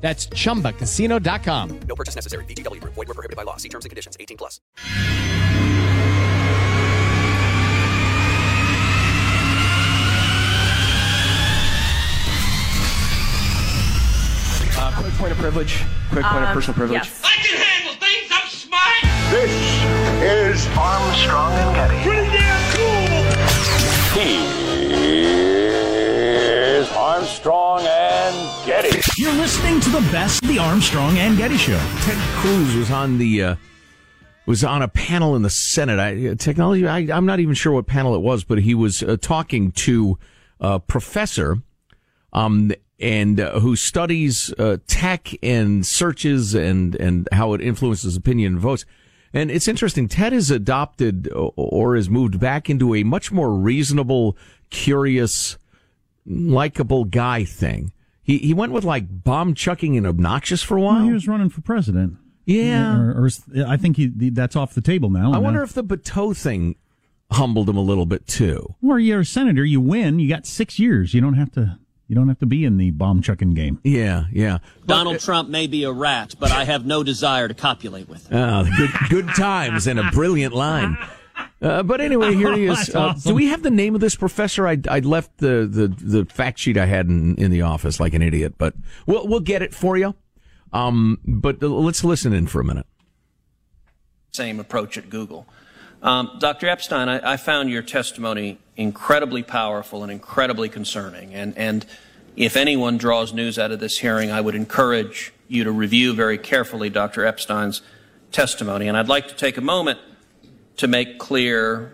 That's ChumbaCasino.com. No purchase necessary. VGW. Void were prohibited by law. See terms and conditions. 18 plus. Uh, quick point of privilege. Quick point of personal privilege. Yes. I can handle things. I'm smart. This is Armstrong and Getty. Pretty damn cool. Here's Armstrong and Getty. You're listening to the best of the Armstrong and Getty Show. Ted Cruz was on the uh, was on a panel in the Senate. I, technology. I, am not even sure what panel it was, but he was uh, talking to a professor, um, and uh, who studies uh, tech and searches and and how it influences opinion and votes. And it's interesting. Ted has adopted or has moved back into a much more reasonable, curious, likable guy thing. He he went with like bomb chucking and obnoxious for a while. Well, he was running for president. Yeah, or, or I think he that's off the table now. I wonder if the Beto thing humbled him a little bit too. Well, you're a senator. You win. You got six years. You don't have to. You don't have to be in the bomb chucking game. Yeah, yeah. Donald but, Trump may be a rat, but I have no desire to copulate with him. Oh, good, good times and a brilliant line. Uh, but anyway, here he is. Uh, awesome. Do we have the name of this professor? I, I left the, the, the fact sheet I had in, in the office like an idiot, but we'll we'll get it for you. Um, but let's listen in for a minute. Same approach at Google. Um, Dr. Epstein, I, I, found your testimony incredibly powerful and incredibly concerning. And, and if anyone draws news out of this hearing, I would encourage you to review very carefully Dr. Epstein's testimony. And I'd like to take a moment to make clear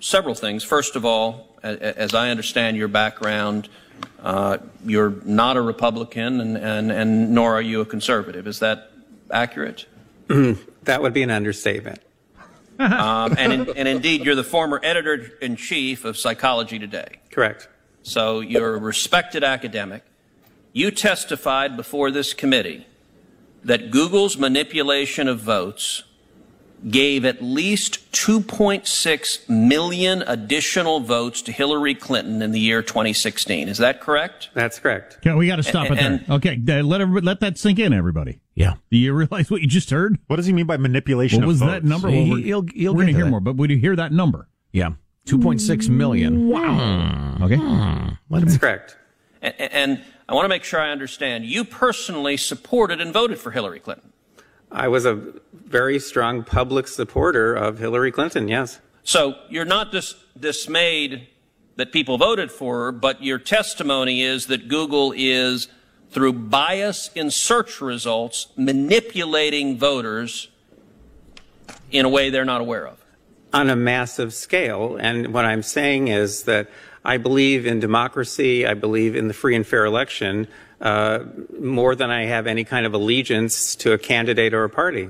several things. First of all, as I understand your background, uh, you're not a Republican and, and, and nor are you a conservative. Is that accurate? that would be an understatement. um, and, in, and indeed, you're the former editor in chief of Psychology Today. Correct. So you're a respected academic. You testified before this committee that Google's manipulation of votes gave at least 2.6 million additional votes to Hillary Clinton in the year 2016. Is that correct? That's correct. Okay, we got to stop and, it there. Okay, let everybody, let that sink in, everybody. Yeah. Do you realize what you just heard? What does he mean by manipulation? What was of that votes? number? He- Well, we're he'll- he'll we're gonna hear that. more, but would you hear that number? Yeah. 2.6 million. Wow. Hmm. Okay. That's correct. And, and I want to make sure I understand. You personally supported and voted for Hillary Clinton. I was a very strong public supporter of Hillary Clinton, yes. So you're not dis- dismayed that people voted for her, but your testimony is that Google is, through bias in search results, manipulating voters in a way they're not aware of. on a massive scale. And what I'm saying is that I believe in democracy. I believe in the free and fair election uh, more than I have any kind of allegiance to a candidate or a party.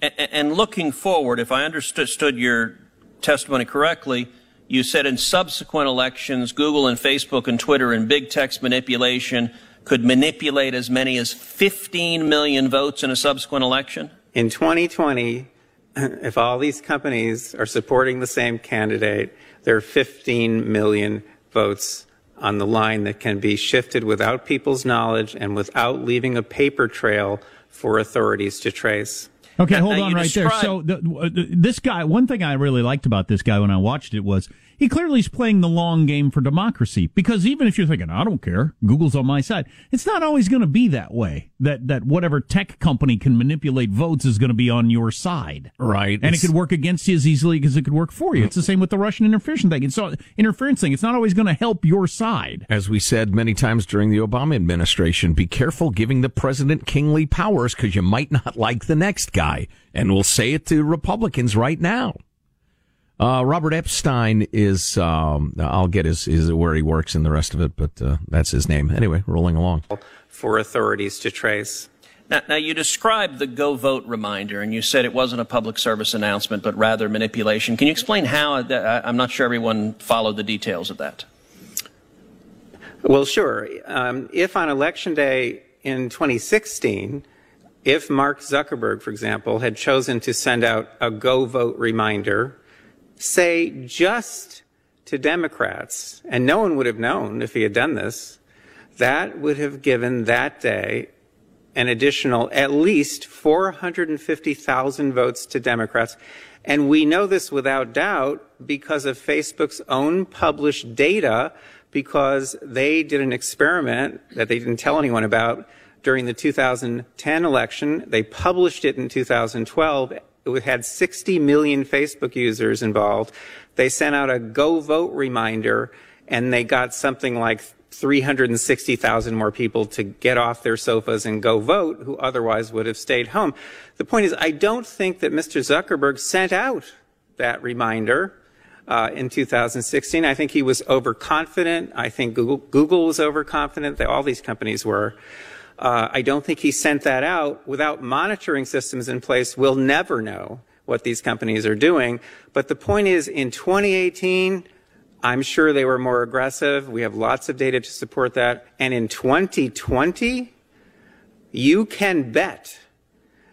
A- And looking forward, if I understood your testimony correctly, you said in subsequent elections, Google and Facebook and Twitter and big text manipulation could manipulate as many as 15 million votes in a subsequent election? In 2020, if all these companies are supporting the same candidate, there are 15 million votes on the line that can be shifted without people's knowledge and without leaving a paper trail for authorities to trace. Okay, hold now on right there. So the- this guy, one thing I really liked about this guy when I watched it was he clearly is playing the long game for democracy. Because even if you're thinking, I don't care, Google's on my side, it's not always going to be that way. That that whatever tech company can manipulate votes is going to be on your side. Right. And It's- it could work against you as easily as it could work for you. It's the same with the Russian interference thing. It's all, interference thing. It's not always going to help your side. As we said many times during the Obama administration, be careful giving the president kingly powers because you might not like the next guy. And we'll say it to Republicans right now. Uh, Robert Epstein is, um, I'll get his, his, where he works and the rest of it, but, uh, that's his name. Anyway, rolling along. For authorities to trace. Now, now, you described the go vote reminder, and you said it wasn't a public service announcement, but rather manipulation. Can you explain how? I- I'm not sure everyone followed the details of that. Well, sure. Um, if on election day in 2016, if Mark Zuckerberg, for example, had chosen to send out a go vote reminder, say just to Democrats, and no one would have known if he had done this, that would have given that day an additional at least 450,000 votes to Democrats. And we know this without doubt because of Facebook's own published data, because they did an experiment that they didn't tell anyone about during the 2010 election. They published it in 2012. It had 60 million Facebook users involved. They sent out a go vote reminder and they got something like 360,000 more people to get off their sofas and go vote who otherwise would have stayed home. The point is, I don't think that Mr. Zuckerberg sent out that reminder uh, in 2016. I think he was overconfident. I think Google, Google was overconfident. They, all these companies were. Uh, I don't think he sent that out without monitoring systems in place. We'll never know what these companies are doing. But the point is, in 2018, I'm sure they were more aggressive. We have lots of data to support that. And in 2020, you can bet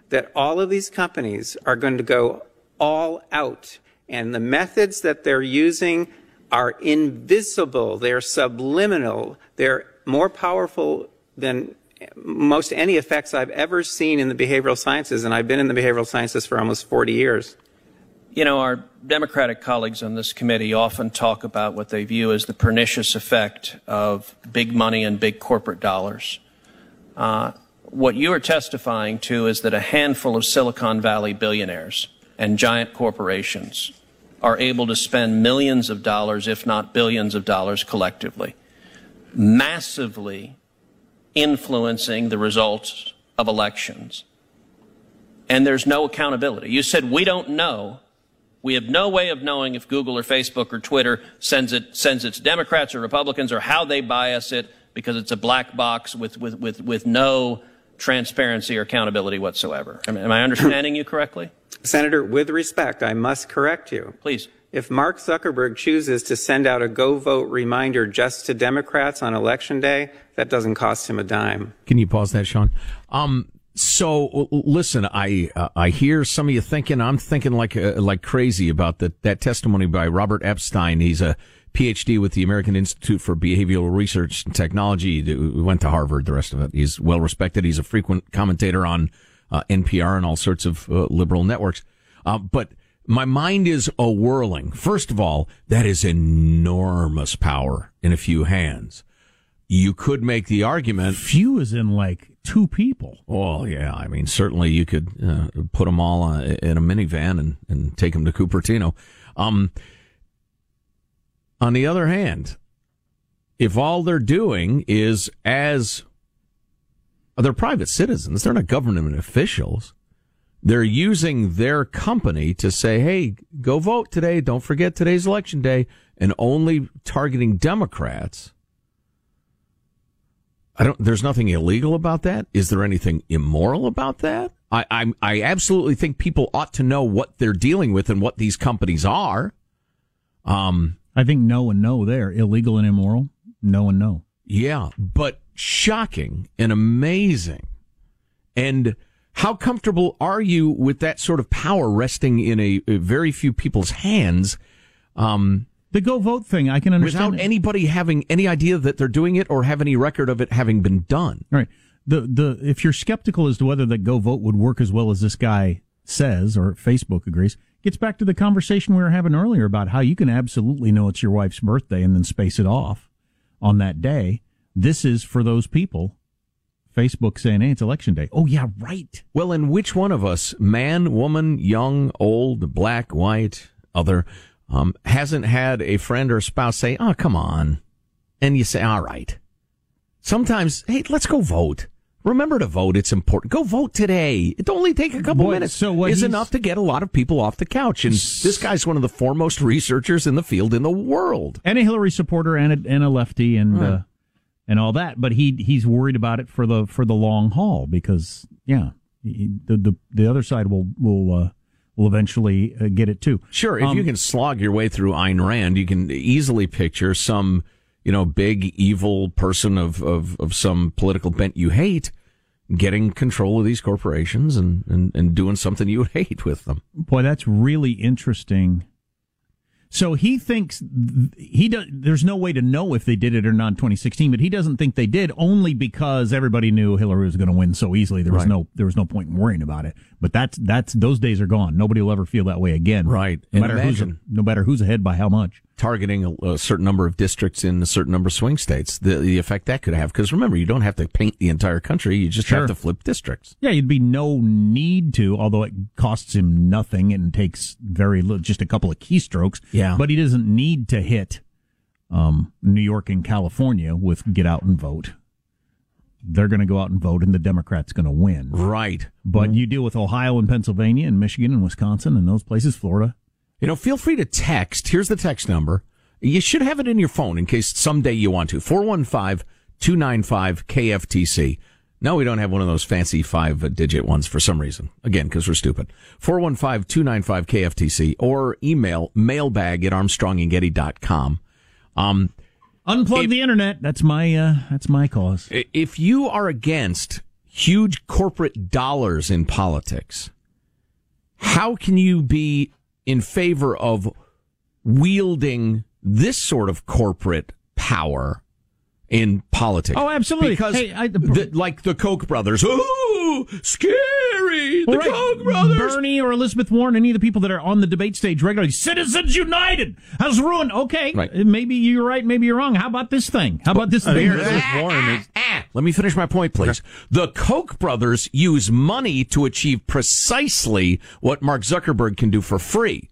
that all of these companies are going to go all out. And the methods that they're using are invisible. They're subliminal. They're more powerful than most any effects I've ever seen in the behavioral sciences. And I've been in the behavioral sciences for almost 40 years. You know, our Democratic colleagues on this committee often talk about what they view as the pernicious effect of big money and big corporate dollars. Uh, what you are testifying to is that a handful of Silicon Valley billionaires and giant corporations are able to spend millions of dollars, if not billions of dollars collectively, massively influencing the results of elections. And there's no accountability. You said we don't know. We have no way of knowing if Google or Facebook or Twitter sends it sends its Democrats or Republicans or how they bias it because it's a black box with with with, with no transparency or accountability whatsoever. Am, am I understanding you correctly? Senator, with respect, I must correct you. Please. If Mark Zuckerberg chooses to send out a go vote reminder just to Democrats on election day, that doesn't cost him a dime. Can you pause that, Sean? Um, so listen, I uh, I hear some of you thinking I'm thinking like uh, like crazy about that that testimony by Robert Epstein. He's a PhD with the American Institute for Behavioral Research and Technology. He went to Harvard, the rest of it. He's well respected. He's a frequent commentator on uh, NPR and all sorts of uh, liberal networks. Uh, but my mind is a whirling. First of all, that is enormous power in a few hands. You could make the argument. Few is in like two people. Well, yeah. I mean, certainly you could uh, put them all uh, in a minivan and, and take them to Cupertino. Um, on the other hand, if all they're doing is as they're private citizens, they're not government officials. They're using their company to say, hey, go vote today. Don't forget today's election day and only targeting Democrats. I don't, there's nothing illegal about that. Is there anything immoral about that? I, I, I absolutely think people ought to know what they're dealing with and what these companies are. Um, I think no and no there. Illegal and immoral. No and no. Yeah, but shocking and amazing. And how comfortable are you with that sort of power resting in a, a very few people's hands? Um, the go vote thing, I can understand. Without anybody having any idea that they're doing it or have any record of it having been done. Right. The the if you're skeptical as to whether the go vote would work as well as this guy says or Facebook agrees, gets back to the conversation we were having earlier about how you can absolutely know it's your wife's birthday and then space it off on that day. This is for those people. Facebook saying, hey, it's election day. Oh, yeah, right. Well, and which one of us, man, woman, young, old, black, white, other, um, hasn't had a friend or spouse say, oh, come on. And you say, all right. Sometimes, hey, let's go vote. Remember to vote. It's important. Go vote today. It only take a couple Boy, minutes. so is enough to get a lot of people off the couch. And this guy's one of the foremost researchers in the field in the world. and a Hillary supporter and a, and a lefty and Right. uh, and all that. But he he's worried about it for the for the long haul because yeah, he, the the the other side will will uh, will eventually uh, get it too. Sure, if Um, you can slog your way through Ayn Rand, you can easily picture some, you know, big evil person of, of, of some political bent you hate getting control of these corporations and, and, and doing something you would hate with them. Boy, that's really interesting. So he thinks he does. There's no way to know if they did it or not in 2016, but he doesn't think they did only because everybody knew Hillary was going to win so easily. There was Right. no there was no point in worrying about it. But that's that's those days are gone. Nobody will ever feel that way again. Right. No And matter who's no matter who's ahead by how much. Targeting a, a certain number of districts in a certain number of swing states, the, the effect that could have. Because remember, you don't have to paint the entire country, you just Sure. have to flip districts. Yeah, you'd be no need to, although it costs him nothing and takes very little, just a couple of keystrokes. Yeah. But he doesn't need to hit um, New York and California with get out and vote. They're going to go out and vote, and the Democrats going to win. Right. But you deal with Ohio and Pennsylvania and Michigan and Wisconsin and those places, Florida. You know, feel free to text. Here's the text number. You should have it in your phone in case someday you want to. 415 295 KFTC. No, we don't have one of those fancy five digit ones for some reason. Again, because we're stupid. 415 295 KFTC or email mailbag at armstrongandgetty.com. Um, Unplug the internet. That's my uh, that's my cause. if you are against huge corporate dollars in politics, how can you be in favor of wielding this sort of corporate power in politics? Oh, absolutely. Because Hey, I- the, like the Koch brothers, oh, scary, the right. Koch brothers. Bernie or Elizabeth Warren, any of the people that are on the debate stage regularly, Citizens United has ruined. Okay, Right. Uh, maybe you're right, maybe you're wrong. How about this thing? How about this I thing? Elizabeth Warren is- ah, ah, ah. Let me finish my point, please. The Koch brothers use money to achieve precisely what Mark Zuckerberg can do for free.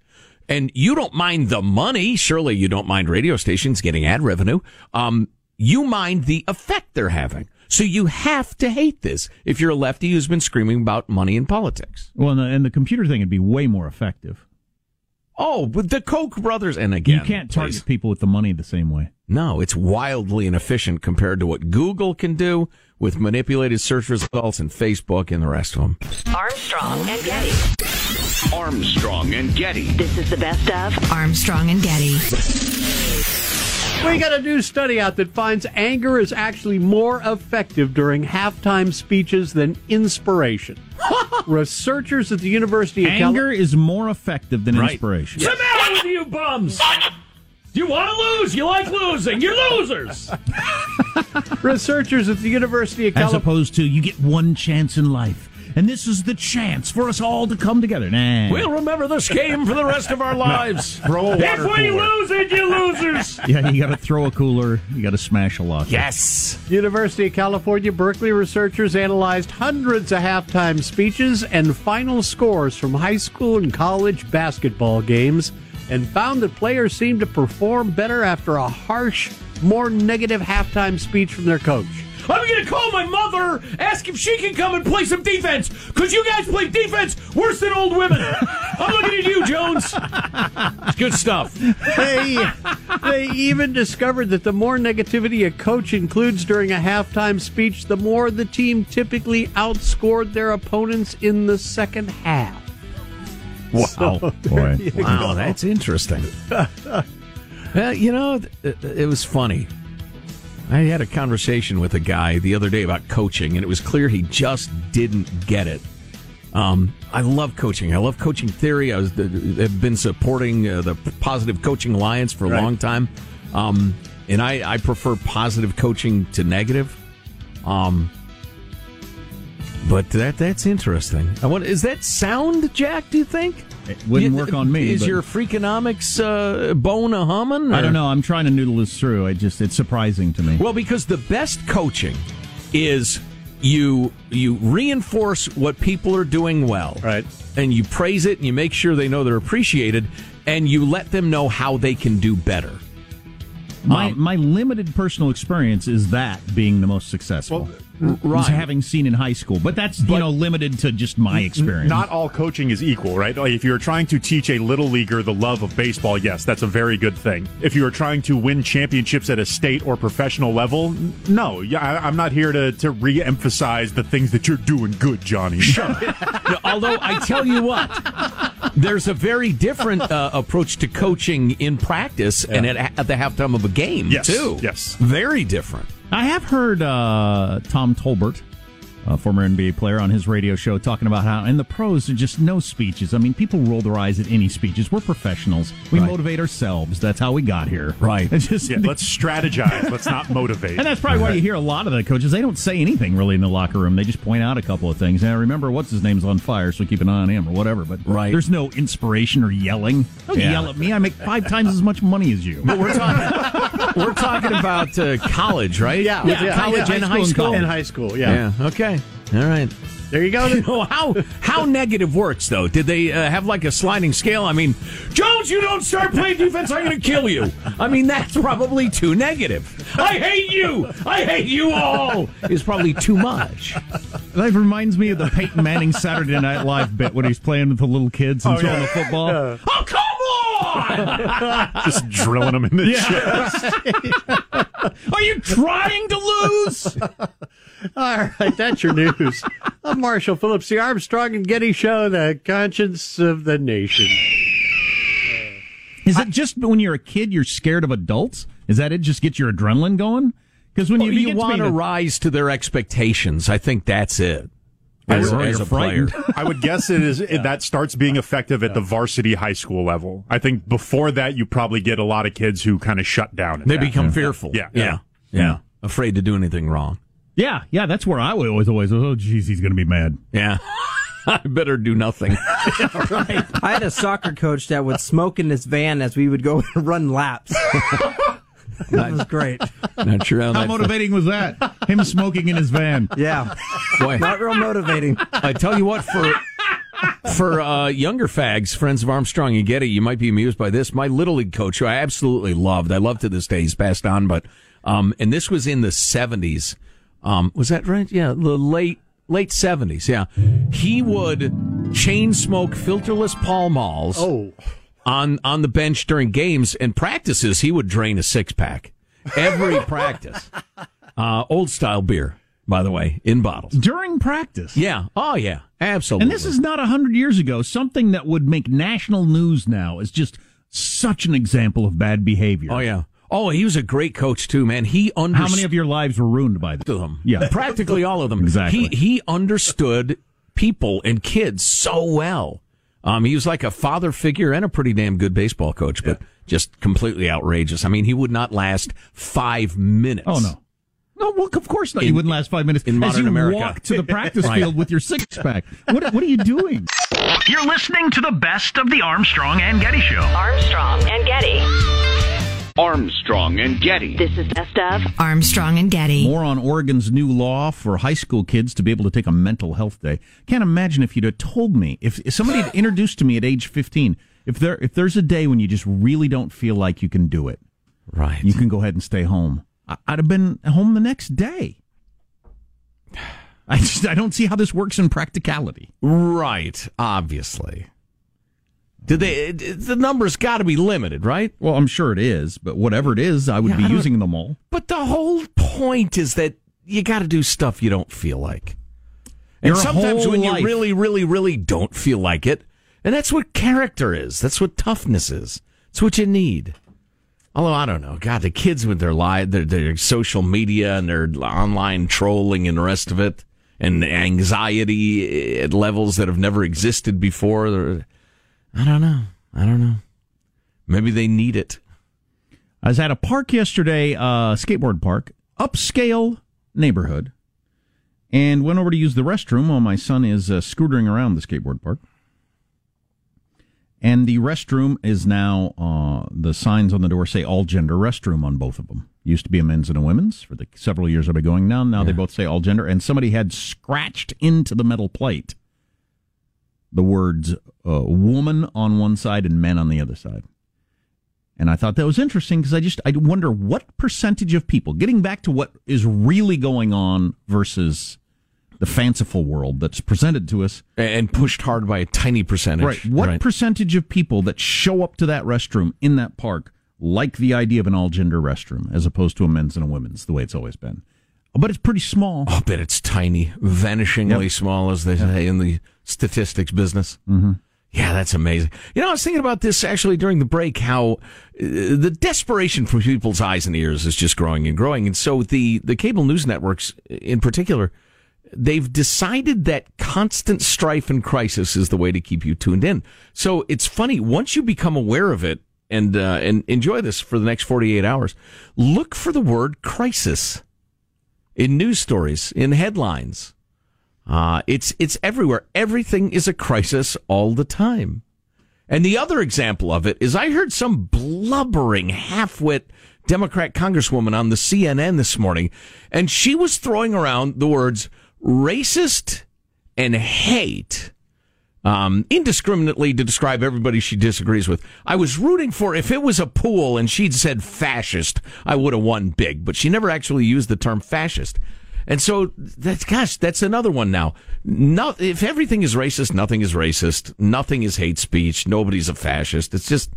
And you don't mind the money. Surely you don't mind radio stations getting ad revenue. Um, you mind the effect they're having. So you have to hate this if you're a lefty who's been screaming about money in politics. Well, and the, and the computer thing would be way more effective. Oh, but the Koch brothers, and again, you can't target please. people with the money the same way. No, it's wildly inefficient compared to what Google can do with manipulated search results and Facebook and the rest of them. Armstrong and Getty. Armstrong and Getty. This is the best of Armstrong and Getty. We got a new study out that finds anger is actually more effective during halftime speeches than inspiration. Researchers at the University of Anger is more effective than Right. inspiration. What's the matter with you bums? You want to lose? You like losing? You're losers. Researchers at the University of As California. opposed to you get one chance in life, and this is the chance for us all to come together. Nah. We'll remember this game for the rest of our lives. Throw a if we cooler. lose it, you losers. yeah, you got to throw a cooler. You got to smash a locker. Yes. University of California, Berkeley researchers analyzed hundreds of halftime speeches and final scores from high school and college basketball games and found that players seemed to perform better after a harsh, more negative halftime speech from their coach. I'm going to call my mother, ask if she can come and play some defense, because you guys play defense worse than old women. I'm looking at you, Jones. It's good stuff. They, they even discovered that the more negativity a coach includes during a halftime speech, the more the team typically outscored their opponents in the second half. Wow. So, Boy. Wow, go. that's interesting. Well, you know, it, it was funny. I had a conversation with a guy the other day about coaching, and it was clear he just didn't get it. Um, I love coaching. I love coaching theory. I was have been supporting uh, the Positive Coaching Alliance for a Right. long time, um, and I, I prefer positive coaching to negative. Um, but that that's interesting. I want, is that sound, Jack? Do you think? It wouldn't work on me. Is your freakonomics uh, bone a humming? I or- don't know. I'm trying to noodle this through. I just it's surprising to me. Well, because the best coaching is you you reinforce what people are doing well, right? And you praise it, and you make sure they know they're appreciated, and you let them know how they can do better. My my limited personal experience is that being the most successful. Right. Having seen in high school, but that's you know limited to just my experience. Not all coaching is equal, right? Like if you're trying to teach a little leaguer the love of baseball, yes, that's a very good thing. If you are trying to win championships at a state or professional level, no. Yeah, I, I'm not here to to re-emphasize the things that you're doing good, Johnny. No, although I tell you what, there's a very different uh, approach to coaching in practice and at, at the halftime of a game Yes, too. yes. very different. I have heard uh, Tom Tolbert, a former NBA player, on his radio show talking about how in the pros are just no speeches. I mean, people roll their eyes at any speeches. We're professionals. We Right. motivate ourselves. That's how we got here. Right. It's just Yeah, let's strategize. Let's not motivate. And that's probably why you hear a lot of the coaches. They don't say anything really in the locker room. They just point out a couple of things. And I remember what's his name's on fire, so keep an eye on him or whatever. But Right. there's no inspiration or yelling. Don't Yeah. yell at me. I make five times as much money as you. But we're talking we're talking about uh, college, right? Yeah, With yeah, college yeah, and high high school school. and high school, yeah. Okay. All right. There you go. You know how how negative works though? Did they uh, have like a sliding scale? I mean, Jones, you don't start playing defense, I'm going to kill you. I mean, that's probably too negative. I hate you. I hate you all. Is probably too much. That reminds me of the Peyton Manning Saturday Night Live bit when he's playing with the little kids and Oh, throwing yeah. the football. Yeah. Oh, come on! Just drilling them in the Yeah. chest. Are you trying to lose? All right, that's your news. I'm Marshall Phillips, the Armstrong and Getty Show, the conscience of the nation. Is it just when you're a kid you're scared of adults? Is that it? Just get your adrenaline going? Because when you, you, get to want to rise to their expectations. I think that's it. I As, would- as a player. I would guess it is it, that starts being effective at the varsity high school level. I think before that, you probably get a lot of kids who kind of shut down. They that. become fearful. Yeah, Yeah. Yeah. Afraid to do anything wrong. Yeah, yeah, that's where I would always, always, oh, geez, he's going to be mad. Yeah. I better do nothing. Right. I had a soccer coach that would smoke in his van as we would go run laps. that was great. Not sure how, How that motivating was that? Him smoking in his van. Yeah. Boy. Not real motivating. I tell you what, for for uh, younger fags, friends of Armstrong and Getty, you might be amused by this. My little league coach, who I absolutely loved, I love to this day. He's passed on, but um, and this was in the seventies. Um, was that right? Yeah, the late late seventies. Yeah, he would chain smoke filterless Pall Malls. Oh. On on the bench during games and practices, he would drain a six pack every practice. Uh, old style beer, by the way, in bottles. During practice. Yeah. Oh, yeah. Absolutely. And this is not a hundred years ago. Something that would make national news now is just such an example of bad behavior. Oh yeah. Oh, he was a great coach too, man. He understood How many of your lives were ruined by them. Yeah. practically all of them. Exactly. He he understood people and kids so well. Um, he was like a father figure and a pretty damn good baseball coach. But just completely outrageous. I mean, he would not last five minutes. Oh no. No, well, of course not. you In- wouldn't last five minutes in as modern you America. walk to the practice Right. field with your six pack. What, what are you doing? You're listening to the best of the Armstrong and Getty Show. Armstrong and Getty. Armstrong and Getty. This is best of Armstrong and Getty. More on Oregon's new law for high school kids to be able to take a mental health day. Can't imagine if you'd have told me if, if somebody had introduced to me at age fifteen if there if there's a day when you just really don't feel like you can do it, right? You can go ahead and stay home. I, I'd have been home the next day. I just I don't see how this works in practicality. Right, obviously. Did they? The numbers got to be limited, right? Well, I'm sure it is, but whatever it is, I would Yeah, be I using them all. But the whole point is that you got to do stuff you don't feel like. And Your sometimes when you life. really, really, really don't feel like it, and that's what character is. That's what toughness is. It's what you need. Although I don't know, God, the kids with their live, their, their social media and their online trolling and the rest of it, and anxiety at levels that have never existed before. I don't know. I don't know. Maybe they need it. I was at a park yesterday, uh, skateboard park, upscale neighborhood, and went over to use the restroom while my son is uh, scootering around the skateboard park. And the restroom is now, uh, the signs on the door say all gender restroom on both of them. Used to be a men's and a women's for the several years I've been going now. Now they both say all gender. And somebody had scratched into the metal plate the words uh, woman on one side and men on the other side. And I thought that was interesting because I just I wonder what percentage of people, getting back to what is really going on versus the fanciful world that's presented to us, and pushed hard by a tiny percentage. right? What Right. percentage of people that show up to that restroom in that park like the idea of an all gender restroom as opposed to a men's and a women's, the way it's always been? But it's pretty small. I'll bet it's tiny, vanishingly Yep. small, as they say in the statistics business. Mm-hmm. Yeah, that's amazing. You know, I was thinking about this actually during the break. How uh, the desperation from people's eyes and ears is just growing and growing, and so the the cable news networks, in particular, they've decided that constant strife and crisis is the way to keep you tuned in. So it's funny once you become aware of it and uh, and enjoy this for the next forty eight hours. Look for the word crisis in news stories, in headlines. Uh, it's it's everywhere. Everything is a crisis all the time. And the other example of it is I heard some blubbering half-wit Democrat congresswoman on the CNN this morning, and she was throwing around the words racist and hate um, indiscriminately to describe everybody she disagrees with. I was rooting for if it was a pool and she'd said fascist, I would have won big, but she never actually used the term fascist. And so that's gosh, that's another one now. No, if everything is racist, nothing is racist. Nothing is hate speech. Nobody's a fascist. It's just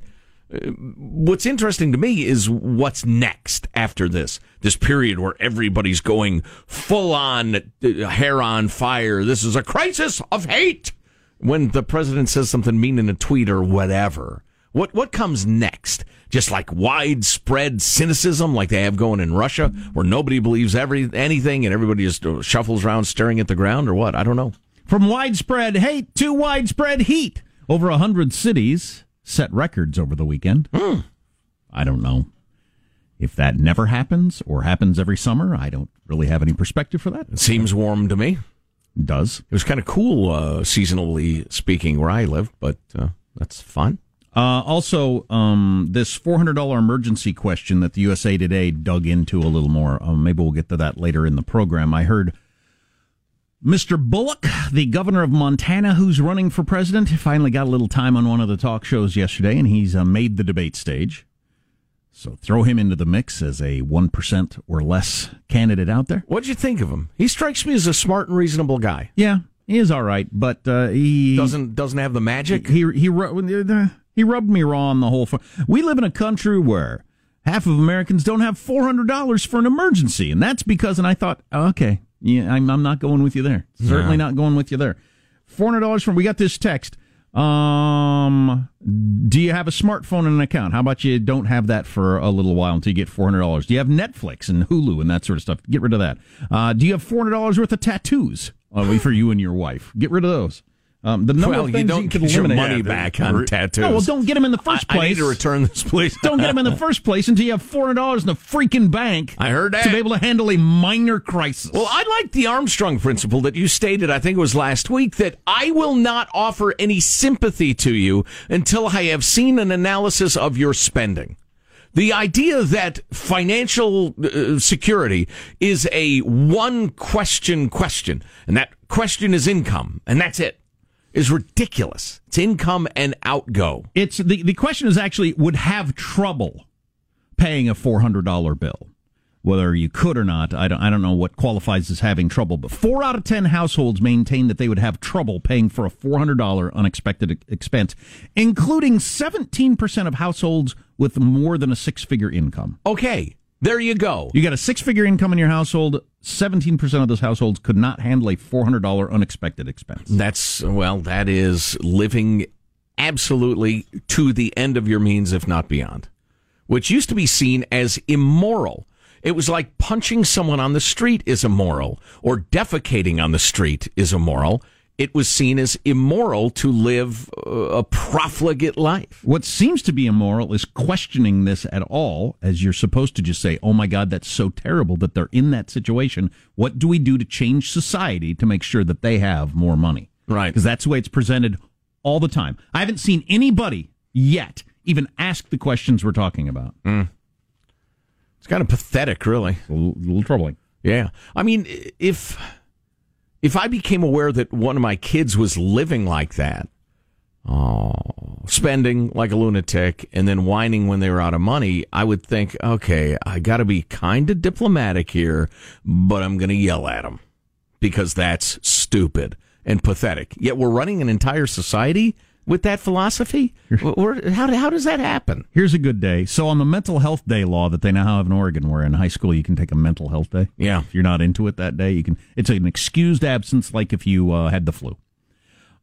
uh, what's interesting to me is what's next after this. This period where everybody's going full on uh, hair on fire. This is a crisis of hate. When the president says something mean in a tweet or whatever. What what comes next? Just like widespread cynicism, like they have going in Russia, where nobody believes every anything and everybody just shuffles around staring at the ground, or what? I don't know. From widespread hate to widespread heat. Over a hundred cities set records over the weekend. I don't know if that never happens or happens every summer. I don't really have any perspective for that. It seems warm to me. It does. It was kind of cool, uh, seasonally speaking, where I live, but uh, that's fun. Uh, also, um, this $400 emergency question that the USA Today dug into a little more. Um, maybe we'll get to that later in the program. I heard Mr. Bullock, the governor of Montana, who's running for president, finally got a little time on one of the talk shows yesterday, and he's uh, made the debate stage. So throw him into the mix as a 1% or less candidate out there. What'd you think of him? He strikes me as a smart and reasonable guy. Yeah, he is all right, but uh, he Doesn't doesn't have the magic. He he ru- he rubbed me raw on the whole. We live in a country where half of Americans don't have four hundred dollars for an emergency, and that's because. And I thought, oh, okay, yeah, I'm I'm not going with you there. Certainly No. not going with you there. Four hundred dollars from. We got this text. Um, do you have a smartphone and an account? How about you don't have that for a little while until you get four hundred dollars? Do you have Netflix and Hulu and that sort of stuff? Get rid of that. Uh, do you have four hundred dollars worth of tattoos uh, for you and your wife? Get rid of those. Um, the number well, of things you don't you could get your money back on tattoos. No, well, don't get them in the first I- I place. need to return this, please. don't get them in the first place until you have four hundred dollars in the freaking bank. I heard that. to be able to handle a minor crisis. Well, I like the Armstrong principle that you stated, I think it was last week, that I will not offer any sympathy to you until I have seen an analysis of your spending. The idea that financial uh, security is a one question question, and that question is income, and that's it, is ridiculous. It's income and outgo. It's the the question is actually would have trouble paying a four hundred dollar bill. Whether you could or not, I don't, I don't know what qualifies as having trouble, but four out of ten households maintain that they would have trouble paying for a $400 unexpected expense, including 17% of households with more than a six figure income. Okay, there you go. You got a six figure income in your household, 17% of those households could not handle a $400 unexpected expense. That's, well, that is living absolutely to the end of your means, if not beyond, which used to be seen as immoral. It was like punching someone on the street is immoral, or defecating on the street is immoral. It was seen as immoral to live uh, a profligate life. What seems to be immoral is questioning this at all, as you're supposed to just say, oh my God, that's so terrible that they're in that situation. What do we do to change society to make sure that they have more money? Right. Because that's the way it's presented all the time. I haven't seen anybody yet even ask the questions we're talking about. It's kind of pathetic, really. A little, little troubling. Yeah. I mean, if if I became aware that one of my kids was living like that, oh, spending like a lunatic and then whining when they were out of money, I would think, okay, I got to be kind of diplomatic here, but I'm going to yell at them because that's stupid and pathetic. Yet we're running an entire society with that philosophy. Where- How, how does that happen? Here's a good day. So on the mental health day law that they now have in Oregon, where in high school you can take a mental health day. Yeah. If you're not into it that day, you can. It's an excused absence, like if you uh, had the flu.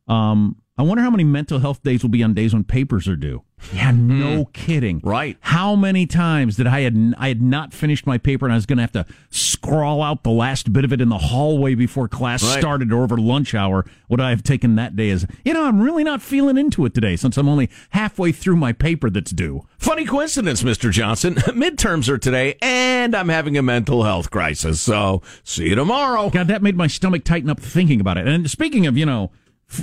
Um, I wonder how many mental health days will be on days when papers are due. Yeah, hmm. no kidding. Right. How many times did I had I had not finished my paper and I was going to have to scrawl out the last bit of it in the hallway before class Right. started or over lunch hour? Would I have taken that day as you know? I'm really not feeling into it today since I'm only halfway through my paper that's due. Funny coincidence, Mr. Johnson. Midterms are today, and I'm having a mental health crisis. So, see you tomorrow. God, that made my stomach tighten up thinking about it. And speaking of, you know,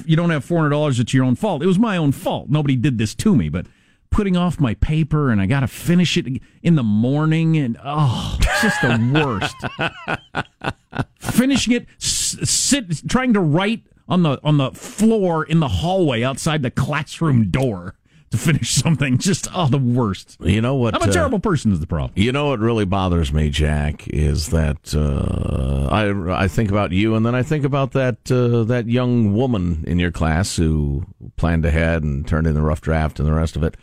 you don't have four hundred dollars. It's your own fault. It was my own fault. Nobody did this to me, but putting off my paper and I got to finish it in the morning and oh, it's just the worst. Finishing it, sit trying to write on the on the floor in the hallway outside the classroom door to finish something. Just oh, the worst. You know what? I'm a uh, terrible person. Is the problem? You know what really bothers me, Jack, is that uh, I I think about you, and then I think about that uh, that young woman in your class who planned ahead and turned in the rough draft and the rest of it,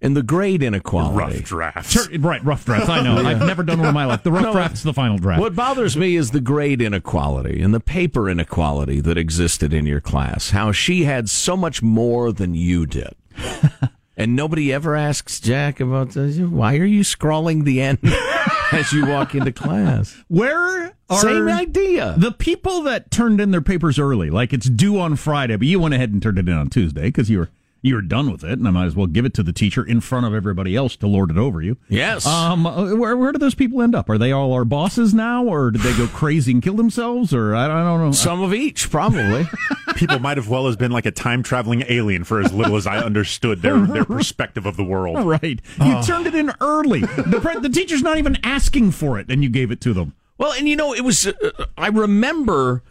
and the grade inequality. Rough drafts. Sure, right, rough draft. I know. I've never done one in my life. The rough No. draft's the final draft. What bothers me is the grade inequality and the paper inequality that existed in your class. How she had so much more than you did. and nobody ever asks Jack about uh, why are you scrawling the end as you walk into class. Where are Same idea. the people that turned in their papers early? Like it's due on Friday, but you went ahead and turned it in on Tuesday because you were you were done with it, and I might as well give it to the teacher in front of everybody else to lord it over you. Yes. Um, uh, where where do those people end up? Are they all our bosses now, or did they go crazy and kill themselves, or I don't, I don't know? Some of each, probably. People might have well as been like a time traveling alien for as little as I understood their, their perspective of the world. Right, you turned it in early. The, pre- the teacher's not even asking for it, and you gave it to them. Well, and you know, it was, uh, I remember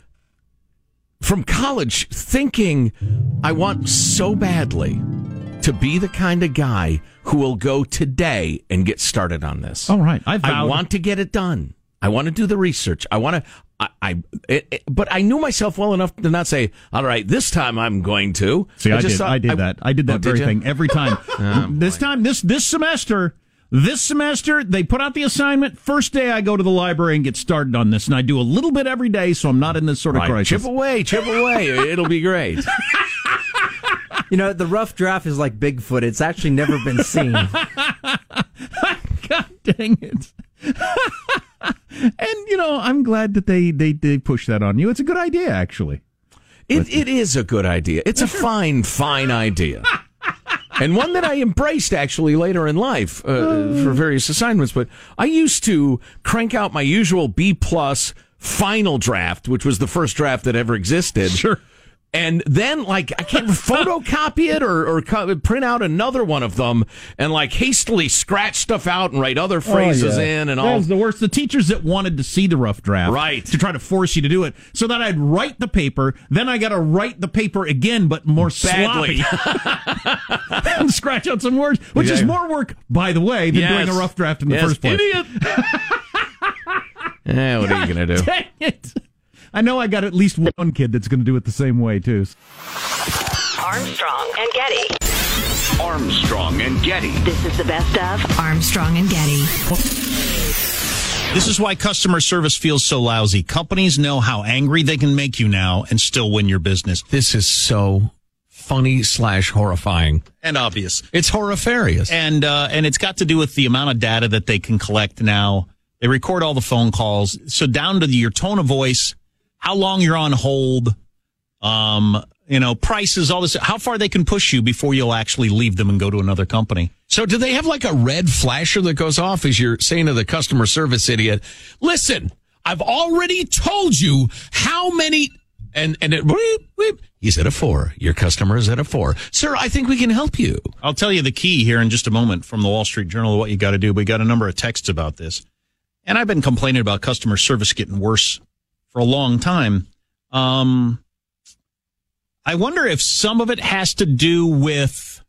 from college thinking, I want so badly to be the kind of guy who will go today and get started on this. All right, I I want to get it done. I want to do the research. I want to. I, I it, it- but I knew myself well enough to not say, "All right, this time I'm going to." See, I, just did. thought I did that. I did Oh, that very you? thing every time. Oh, this time, this this semester, this semester, they put out the assignment. First day, I go to the library and get started on this, and I do a little bit every day, so I'm not in this sort of Right, crisis. chip away, chip away. It'll be great. You know, the rough draft is like Bigfoot. It's actually never been seen. God dang it! and you know, I'm glad that they they they push that on you. It's a good idea, actually. It, it is a good idea. It's a fine, fine idea. And one that I embraced actually later in life uh, for various assignments. But I used to crank out my usual B plus final draft, which was the first draft that ever existed. Sure. And then, like, I can't photocopy it or, or co- print out another one of them and, like, hastily scratch stuff out and write other phrases Oh, yeah. in and That all. was the worst. The teachers that wanted to see the rough draft, Right. to try to force you to do it, so that I'd write the paper, then I got to write the paper again, but more Badly. sloppy, and scratch out some words, which is more work, by the way, than Yes. doing a rough draft in the Yes, first place. Idiot. Eh, what are you going to do? Dang it! I know I got at least one kid that's going to do it the same way too. Armstrong and Getty. Armstrong and Getty. This is the best of Armstrong and Getty. This is why customer service feels so lousy. Companies know how angry they can make you now and still win your business. This is so funny slash horrifying. And obvious. It's horrifarious. And uh, and it's got to do with the amount of data that they can collect now. They record all the phone calls. So down to the, your tone of voice, how long you're on hold, um, you know, prices, all this, how far they can push you before you'll actually leave them and go to another company. So do they have like a red flasher that goes off as you're saying to the customer service idiot, listen, I've already told you how many and and it weep, weep. he's at a four. Your customer is at a four. Sir, I think we can help you. I'll tell you the key here in just a moment from the Wall Street Journal what you got to do. We got a number of texts about this. And I've been complaining about customer service getting worse for a long time. Um, I wonder if some of it has to do with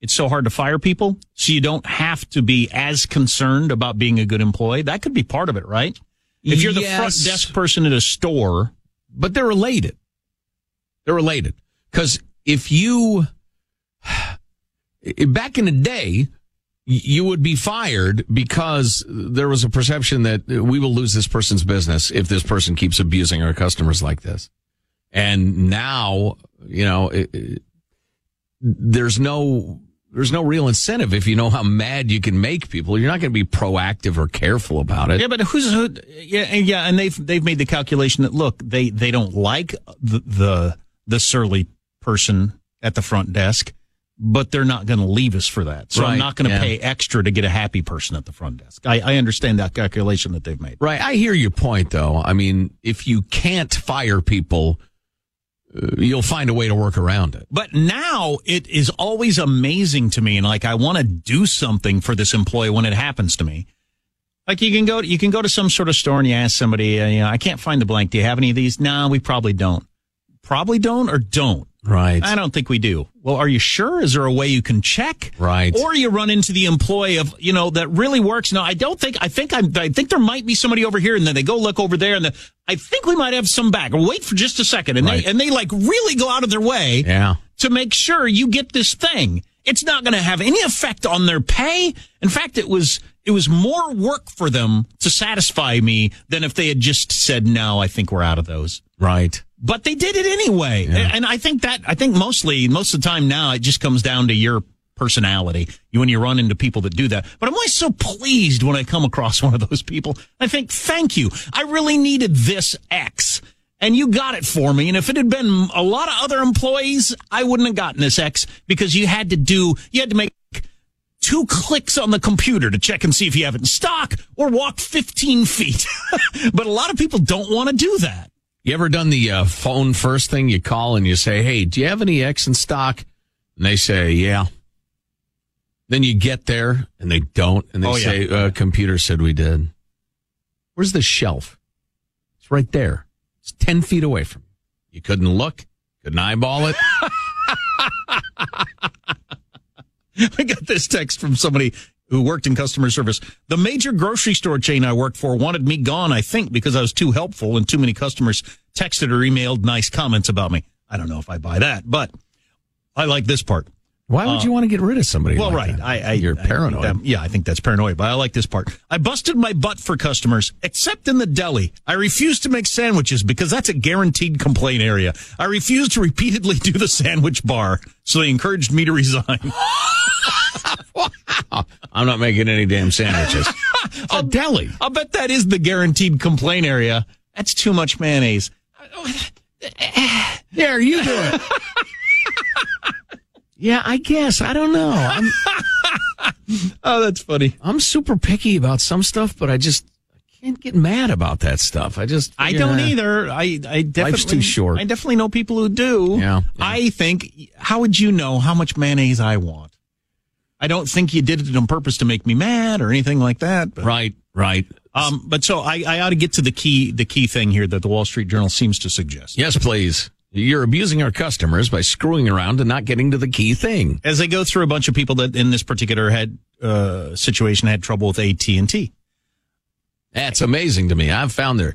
it's so hard to fire people, so you don't have to be as concerned about being a good employee. That could be part of it, right? If you're the front desk person at a store, but they're related. They're related. Because if you, back in the day, you would be fired because there was a perception that we will lose this person's business if this person keeps abusing our customers like this. And now, you know, it, it- there's no, there's no real incentive if you know how mad you can make people. You're not going to be proactive or careful about it. Yeah, but who's who? Yeah, and yeah, and they've they've made the calculation that look, they they don't like the the, the surly person at the front desk, but they're not going to leave us for that. So Right, I'm not going to yeah. pay extra to get a happy person at the front desk. I, I understand that calculation that they've made. Right. I hear your point, though. I mean, if you can't fire people, uh, you'll find a way to work around it. But now it is always amazing to me, and like I want to do something for this employee when it happens to me. Like you can go, you can go to some sort of store and you ask somebody, uh, you know, I can't find the blank. Do you have any of these? No, we probably don't. Probably don't or don't. Right. I don't think we do. Well, are you sure? Is there a way you can check? Right. Or you run into the employee of, you know, that really works. No, I don't think, I think I'm, I think there might be somebody over here and then they go look over there and the, I think we might have some back. Wait for just a second. And Right. they, and they like really go out of their way Yeah. to make sure you get this thing. It's not going to have any effect on their pay. In fact, it was, it was more work for them to satisfy me than if they had just said, no, I think we're out of those. Right. But they did it anyway. And I think that, I think mostly, most of the time now, it just comes down to your personality. You, when you run into people that do that. But I'm always so pleased when I come across one of those people. I think, thank you. I really needed this X. And you got it for me. And if it had been a lot of other employees, I wouldn't have gotten this X because you had to do, you had to make two clicks on the computer to check and see if you have it in stock or walk 15 feet. but a lot of people don't want to do that. You ever done the uh, phone first thing? You call and you say, "Hey, do you have any X in stock?" And they say, "Yeah." Then you get there and they don't, and they Oh, yeah. say, uh, "Computer said we did." Where's the shelf? It's right there. It's ten feet away from you. You couldn't look, couldn't eyeball it. I got this text from somebody who worked in customer service. The major grocery store chain I worked for wanted me gone, I think, because I was too helpful and too many customers texted or emailed nice comments about me. I don't know if I buy that, but I like this part. Why would Uh, you want to get rid of somebody? Well, like right. that? I, I, You're I think paranoid. that- yeah, I think that's paranoid, but I like this part. I busted my butt for customers, except in the deli. I refused to make sandwiches because that's a guaranteed complaint area. I refused to repeatedly do the sandwich bar, so they encouraged me to resign. I'm not making any damn sandwiches. a deli. I'll bet that is the guaranteed complaint area. That's too much mayonnaise. There, you do it. yeah, I guess. I don't know. I'm, oh, that's funny. I'm super picky about some stuff, but I just I can't get mad about that stuff. I just I don't yeah. either. I, I definitely Life's too short. I definitely know people who do. Yeah, I think. How would you know how much mayonnaise I want? I don't think you did it on purpose to make me mad or anything like that. But, Right, right. Um, but so I, I ought to get to the key the key thing here that the Wall Street Journal seems to suggest. Yes, please. You're abusing our customers by screwing around and not getting to the key thing. As they go through a bunch of people that in this particular had uh, situation had trouble with AT and T. That's amazing to me. I've found their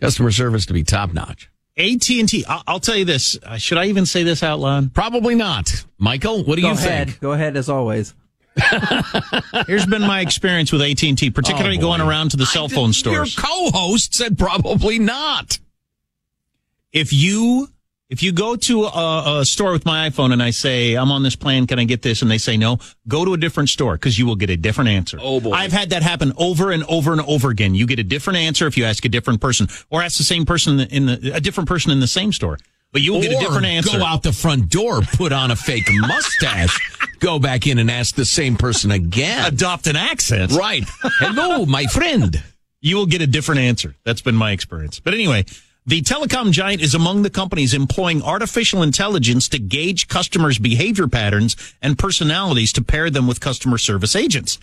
customer service to be top notch. AT and T. I'll tell you this. Uh, should I even say this out loud? Probably not. Michael, what do Go you ahead. think? Go ahead as always. Here's been my experience with AT and T, particularly Oh, going around to the cell phone stores. Your co-host said probably not. if you if you go to a, a store with my iPhone and I say I'm on this plan, can I get this? And they say no, go to a different store because you will get a different answer. Oh, boy. I've had that happen over and over and over again. You get a different answer if you ask a different person, or ask the same person in the a different person in the same store. But you will get a different answer. Go out the front door, put on a fake mustache, go back in and ask the same person again. Adopt an accent. Right. Hello, my friend. you will get a different answer. That's been my experience. But anyway, the telecom giant is among the companies employing artificial intelligence to gauge customers' behavior patterns and personalities to pair them with customer service agents.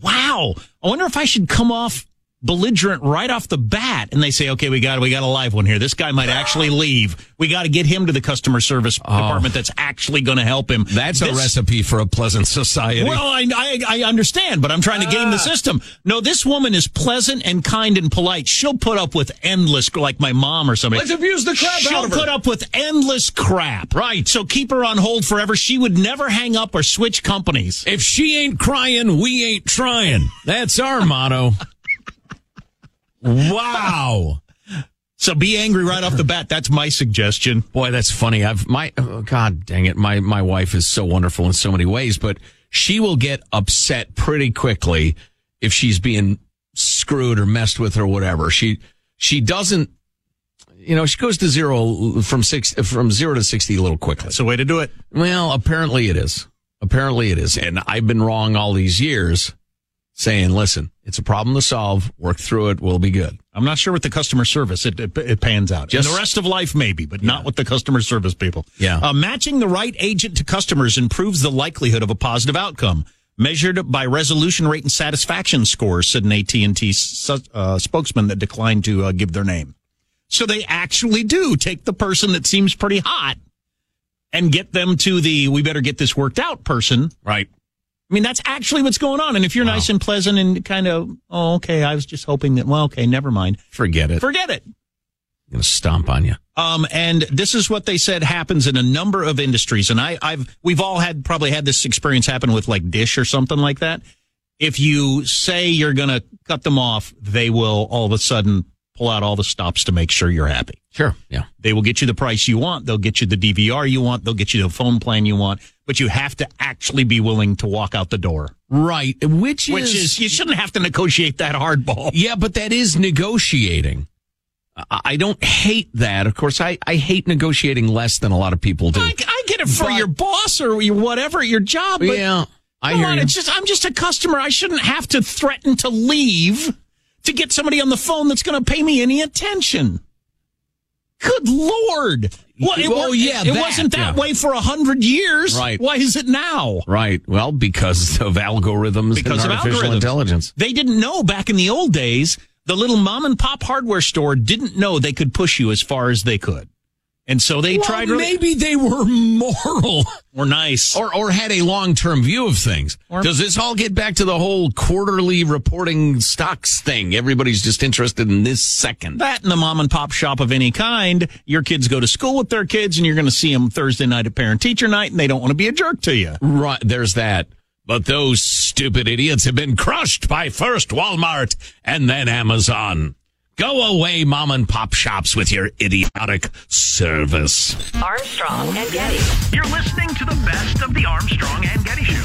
Wow. I wonder if I should come off belligerent right off the bat and they say, okay, we got, we got a live one here. This guy might actually leave. We got to get him to the customer service oh. department that's actually going to help him. That's a recipe for a pleasant society. well, I, I I understand, but I'm trying to game the ah. system. No, this woman is pleasant and kind and polite. She'll put up with endless, like my mom or somebody. Let's abuse the crap She'll out of her. put up with endless crap. Right. So keep her on hold forever. She would never hang up or switch companies. if she ain't crying, we ain't trying. That's our motto. wow. So be angry right off the bat. That's my suggestion. Boy, that's funny. I've my oh, God dang it. My my wife is so wonderful in so many ways, but she will get upset pretty quickly if she's being screwed or messed with or whatever. She she doesn't you know, she goes to zero from six from zero to sixty a little quickly. That's the way to do it. Well, apparently it is. Apparently it is. And I've been wrong all these years saying, listen, it's a problem to solve. Work through it. We'll be good. I'm not sure with the customer service it, it, it pans out. Just- In the rest of life, maybe, but not with the customer service people. Yeah. Uh, matching the right agent to customers improves the likelihood of a positive outcome. Measured by resolution rate and satisfaction scores, said an AT&T uh, spokesman that declined to uh, give their name. So they actually do take the person that seems pretty hot and get them to the we better get this worked out person. Right. I mean, that's actually what's going on. And if you're nice and pleasant and kind of, oh, okay, I was just hoping that, well, okay, never mind. Forget it. Forget it. I'm to stomp on you. Um, and this is what they said happens in a number of industries. And I, I've, we've all had, probably had this experience happen with like Dish or something like that. If you say you're going to cut them off, they will all of a sudden pull out all the stops to make sure you're happy. Sure. Yeah. They will get you the price you want. They'll get you the DVR you want. They'll get you the phone plan you want. But you have to actually be willing to walk out the door. Right. Which is, Which is, you shouldn't have to negotiate that hardball. Yeah, but that is negotiating. I don't hate that. Of course, I, I hate negotiating less than a lot of people do. I, I get it for But- your boss or your whatever, your job. But yeah, I come hear on, you. it's just I'm just a customer. I shouldn't have to threaten to leave to get somebody on the phone that's going to pay me any attention. Good lord! Well, it, Oh, yeah, it, it that, wasn't that yeah. way for a hundred years. Right. Why is it now? Right. Well, because of algorithms Because of artificial algorithms. intelligence. They didn't know back in the old days. The little mom and pop hardware store didn't know they could push you as far as they could, and so they Well, tried. Really, maybe they were moral or nice. or or had a long term view of things. Or- Does this all get back to the whole quarterly reporting stocks thing? Everybody's just interested in this second. that in the mom and pop shop of any kind. Your kids go to school with their kids, and you're going to see them Thursday night at parent teacher night, and they don't want to be a jerk to you. Right. There's that. But those stupid idiots have been crushed by first Walmart and then Amazon. Go away, mom and pop shops, with your idiotic service. Armstrong and Getty. You're listening to the best of the Armstrong and Getty Show.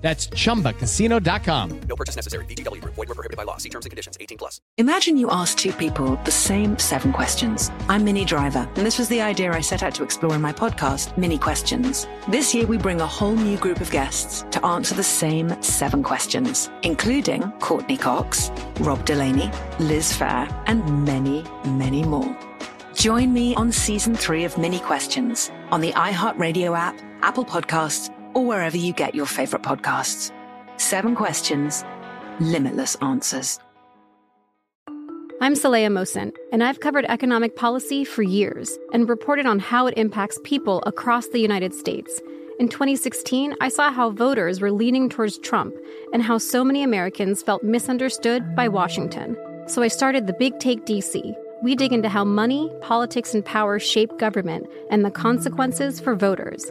That's chumbacasino.com. No purchase necessary. VGW Group. Void were prohibited by law. See terms and conditions. 18 plus. Imagine you ask two people the same seven questions. I'm Minnie Driver, and this was the idea I set out to explore in my podcast, Minnie Questions. This year, we bring a whole new group of guests to answer the same seven questions, including Courteney Cox, Rob Delaney, Liz Phair, and many, many more. Join me on season three of Minnie Questions on the iHeartRadio app, Apple Podcasts, or wherever you get your favorite podcasts. Seven questions, limitless answers. I'm Saleha Mohsin, and I've covered economic policy for years and reported on how it impacts people across the United States. In 2016, I saw how voters were leaning towards Trump and how so many Americans felt misunderstood by Washington. So I started the Big Take DC. We dig into how money, politics, and power shape government and the consequences for voters.